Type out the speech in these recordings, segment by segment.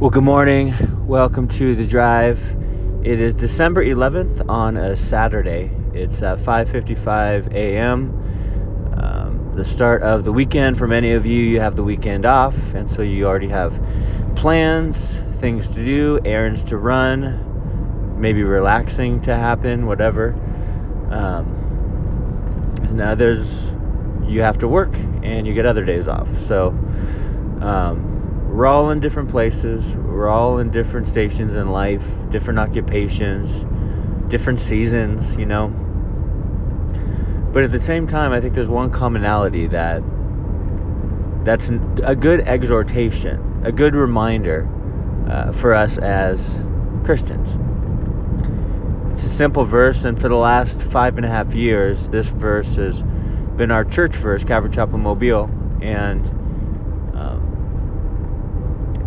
Well, good morning. Welcome to the drive. It is December 11th on a Saturday. It's uh, 5:55 a.m. Um, the start of the weekend. For many of you, you have the weekend off, and so you already have plans, things to do, errands to run, maybe relaxing to happen, whatever. Um, and others, you have to work, and you get other days off. So. Um, we're all in different places. We're all in different stations in life, different occupations, different seasons, you know. But at the same time, I think there's one commonality that that's a good exhortation, a good reminder uh, for us as Christians. It's a simple verse, and for the last five and a half years, this verse has been our church verse, Calvary Chapel Mobile, and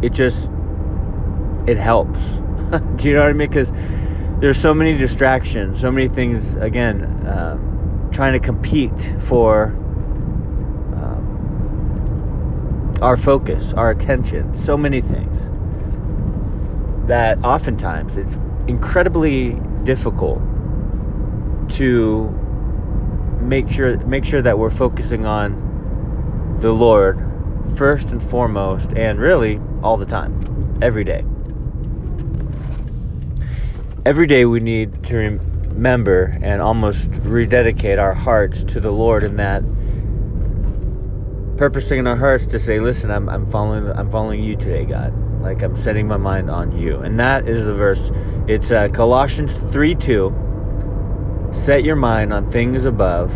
it just it helps. Do you know what I mean? Because there's so many distractions, so many things. Again, uh, trying to compete for um, our focus, our attention. So many things that oftentimes it's incredibly difficult to make sure make sure that we're focusing on the Lord first and foremost, and really all the time, every day. Every day we need to remember and almost rededicate our hearts to the Lord in that purposing in our hearts to say, listen, I'm, I'm following I'm following you today, God. Like I'm setting my mind on you. And that is the verse. It's uh, Colossians 3 2. Set your mind on things above,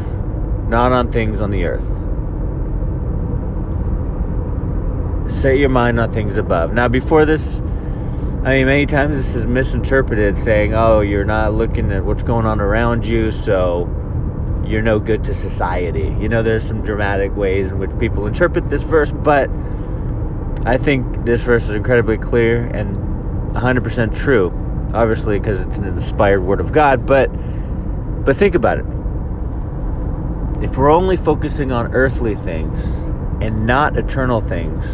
not on things on the earth. Set your mind on things above. Now, before this, I mean, many times this is misinterpreted, saying, oh, you're not looking at what's going on around you, so you're no good to society. You know, there's some dramatic ways in which people interpret this verse, but I think this verse is incredibly clear and 100% true, obviously, because it's an inspired word of God, but but think about it. If we're only focusing on earthly things and not eternal things,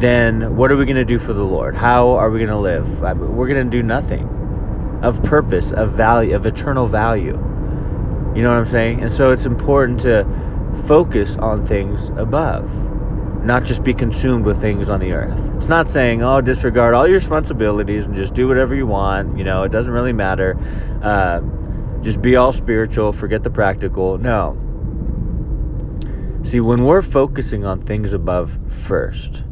then what are we going to do for the Lord? How are we going to live? We're going to do nothing of purpose, of value, of eternal value. You know what I'm saying? And so it's important to focus on things above, not just be consumed with things on the earth. It's not saying, oh, disregard all your responsibilities and just do whatever you want. You know, it doesn't really matter. Uh, just be all spiritual, forget the practical. No. See, when we're focusing on things above first,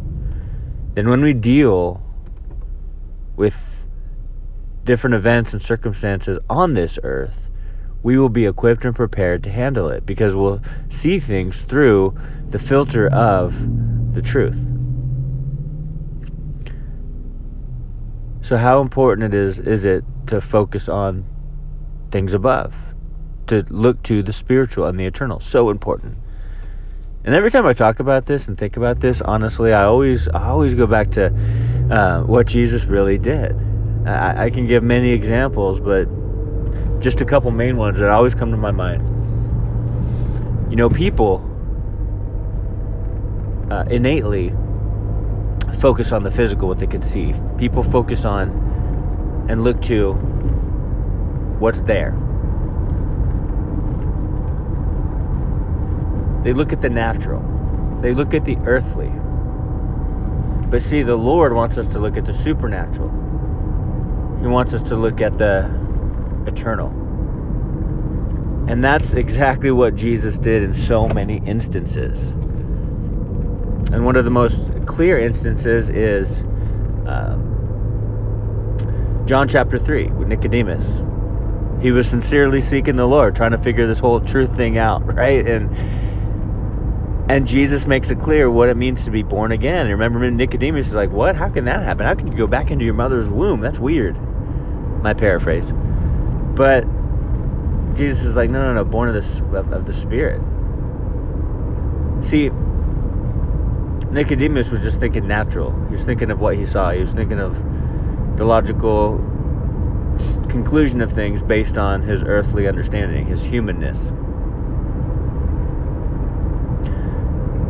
then when we deal with different events and circumstances on this earth, we will be equipped and prepared to handle it because we'll see things through the filter of the truth. So how important it is is it to focus on things above, to look to the spiritual and the eternal. So important. And every time I talk about this and think about this, honestly, I always I always go back to uh, what Jesus really did. I, I, can give many examples, but just a couple main ones that always come to my mind. You know, people uh, innately focus on the physical, what they can see. People focus on and look to what's there They look at the natural, they look at the earthly. But see, the Lord wants us to look at the supernatural, He wants us to look at the eternal. And that's exactly what Jesus did in so many instances. And one of the most clear instances is uh, John chapter 3 with Nicodemus. He was sincerely seeking the Lord, trying to figure this whole truth thing out, right? And and Jesus makes it clear what it means to be born again. Remember, Nicodemus is like, What? How can that happen? How can you go back into your mother's womb? That's weird. My paraphrase. But Jesus is like, No, no, no, born of the, of the Spirit. See, Nicodemus was just thinking natural. He was thinking of what he saw. He was thinking of the logical conclusion of things based on his earthly understanding, his humanness.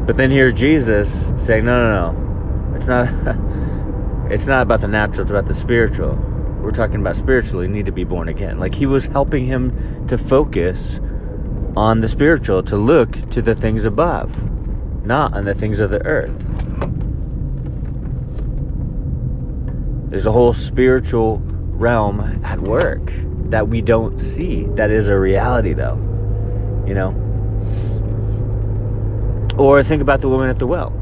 But then here's Jesus saying, no, no, no. It's not. It's not about the natural, it's about the spiritual. We're talking about spiritually, need to be born again. Like he was helping him to focus on the spiritual, to look to the things above, not on the things of the earth. There's a whole spiritual realm at work that we don't see. That is a reality, though. You know? Or think about the woman at the well.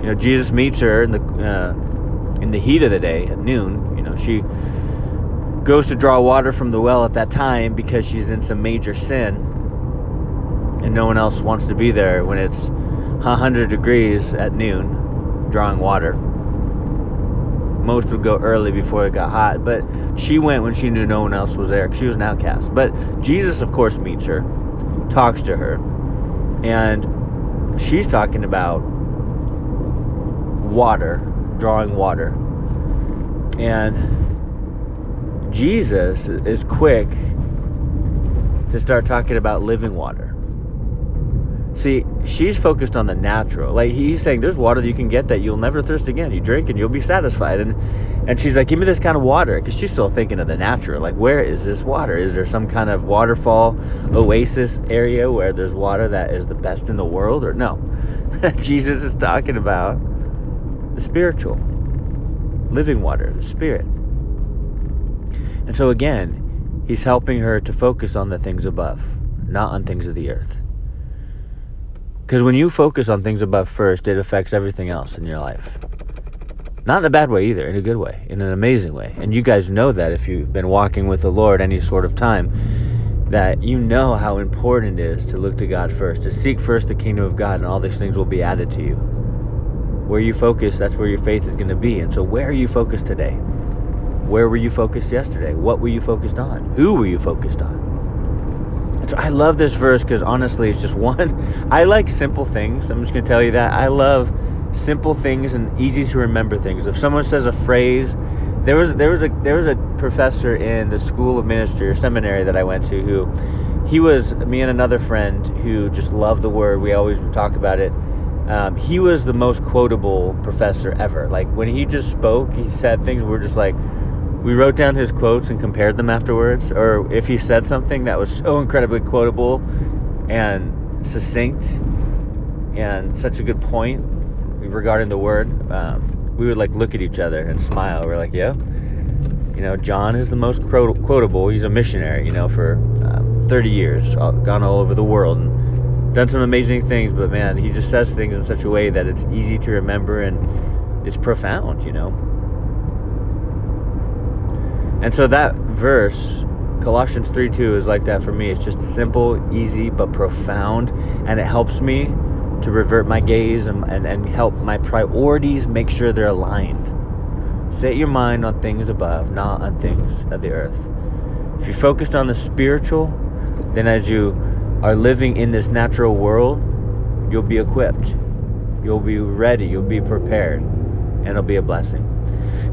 You know, Jesus meets her in the uh, in the heat of the day at noon. You know, she goes to draw water from the well at that time because she's in some major sin, and no one else wants to be there when it's 100 degrees at noon drawing water. Most would go early before it got hot, but she went when she knew no one else was there. She was an outcast. But Jesus, of course, meets her, talks to her, and she's talking about water, drawing water. And Jesus is quick to start talking about living water. See, she's focused on the natural. Like he's saying, there's water that you can get that you'll never thirst again. You drink and you'll be satisfied. And and she's like, give me this kind of water, because she's still thinking of the natural. Like, where is this water? Is there some kind of waterfall, oasis area where there's water that is the best in the world? Or no, Jesus is talking about the spiritual, living water, the spirit. And so again, he's helping her to focus on the things above, not on things of the earth. Because when you focus on things above first, it affects everything else in your life. Not in a bad way either, in a good way, in an amazing way. And you guys know that if you've been walking with the Lord any sort of time, that you know how important it is to look to God first, to seek first the kingdom of God, and all these things will be added to you. Where you focus, that's where your faith is going to be. And so, where are you focused today? Where were you focused yesterday? What were you focused on? Who were you focused on? I love this verse because honestly, it's just one. I like simple things. I'm just going to tell you that. I love simple things and easy to remember things. If someone says a phrase, there was there was a there was a professor in the school of ministry or seminary that I went to who he was me and another friend who just loved the word. We always would talk about it. Um, he was the most quotable professor ever. Like when he just spoke, he said things. We're just like we wrote down his quotes and compared them afterwards, or if he said something that was so incredibly quotable and succinct and such a good point regarding the word, um, we would like look at each other and smile. We're like, yeah, you know, John is the most quotable. He's a missionary, you know, for um, 30 years, gone all over the world and done some amazing things. But man, he just says things in such a way that it's easy to remember and it's profound, you know. And so that verse, Colossians 3 2, is like that for me. It's just simple, easy, but profound. And it helps me to revert my gaze and, and, and help my priorities make sure they're aligned. Set your mind on things above, not on things of the earth. If you're focused on the spiritual, then as you are living in this natural world, you'll be equipped. You'll be ready. You'll be prepared. And it'll be a blessing.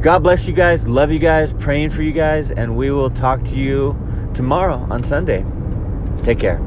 God bless you guys. Love you guys. Praying for you guys. And we will talk to you tomorrow on Sunday. Take care.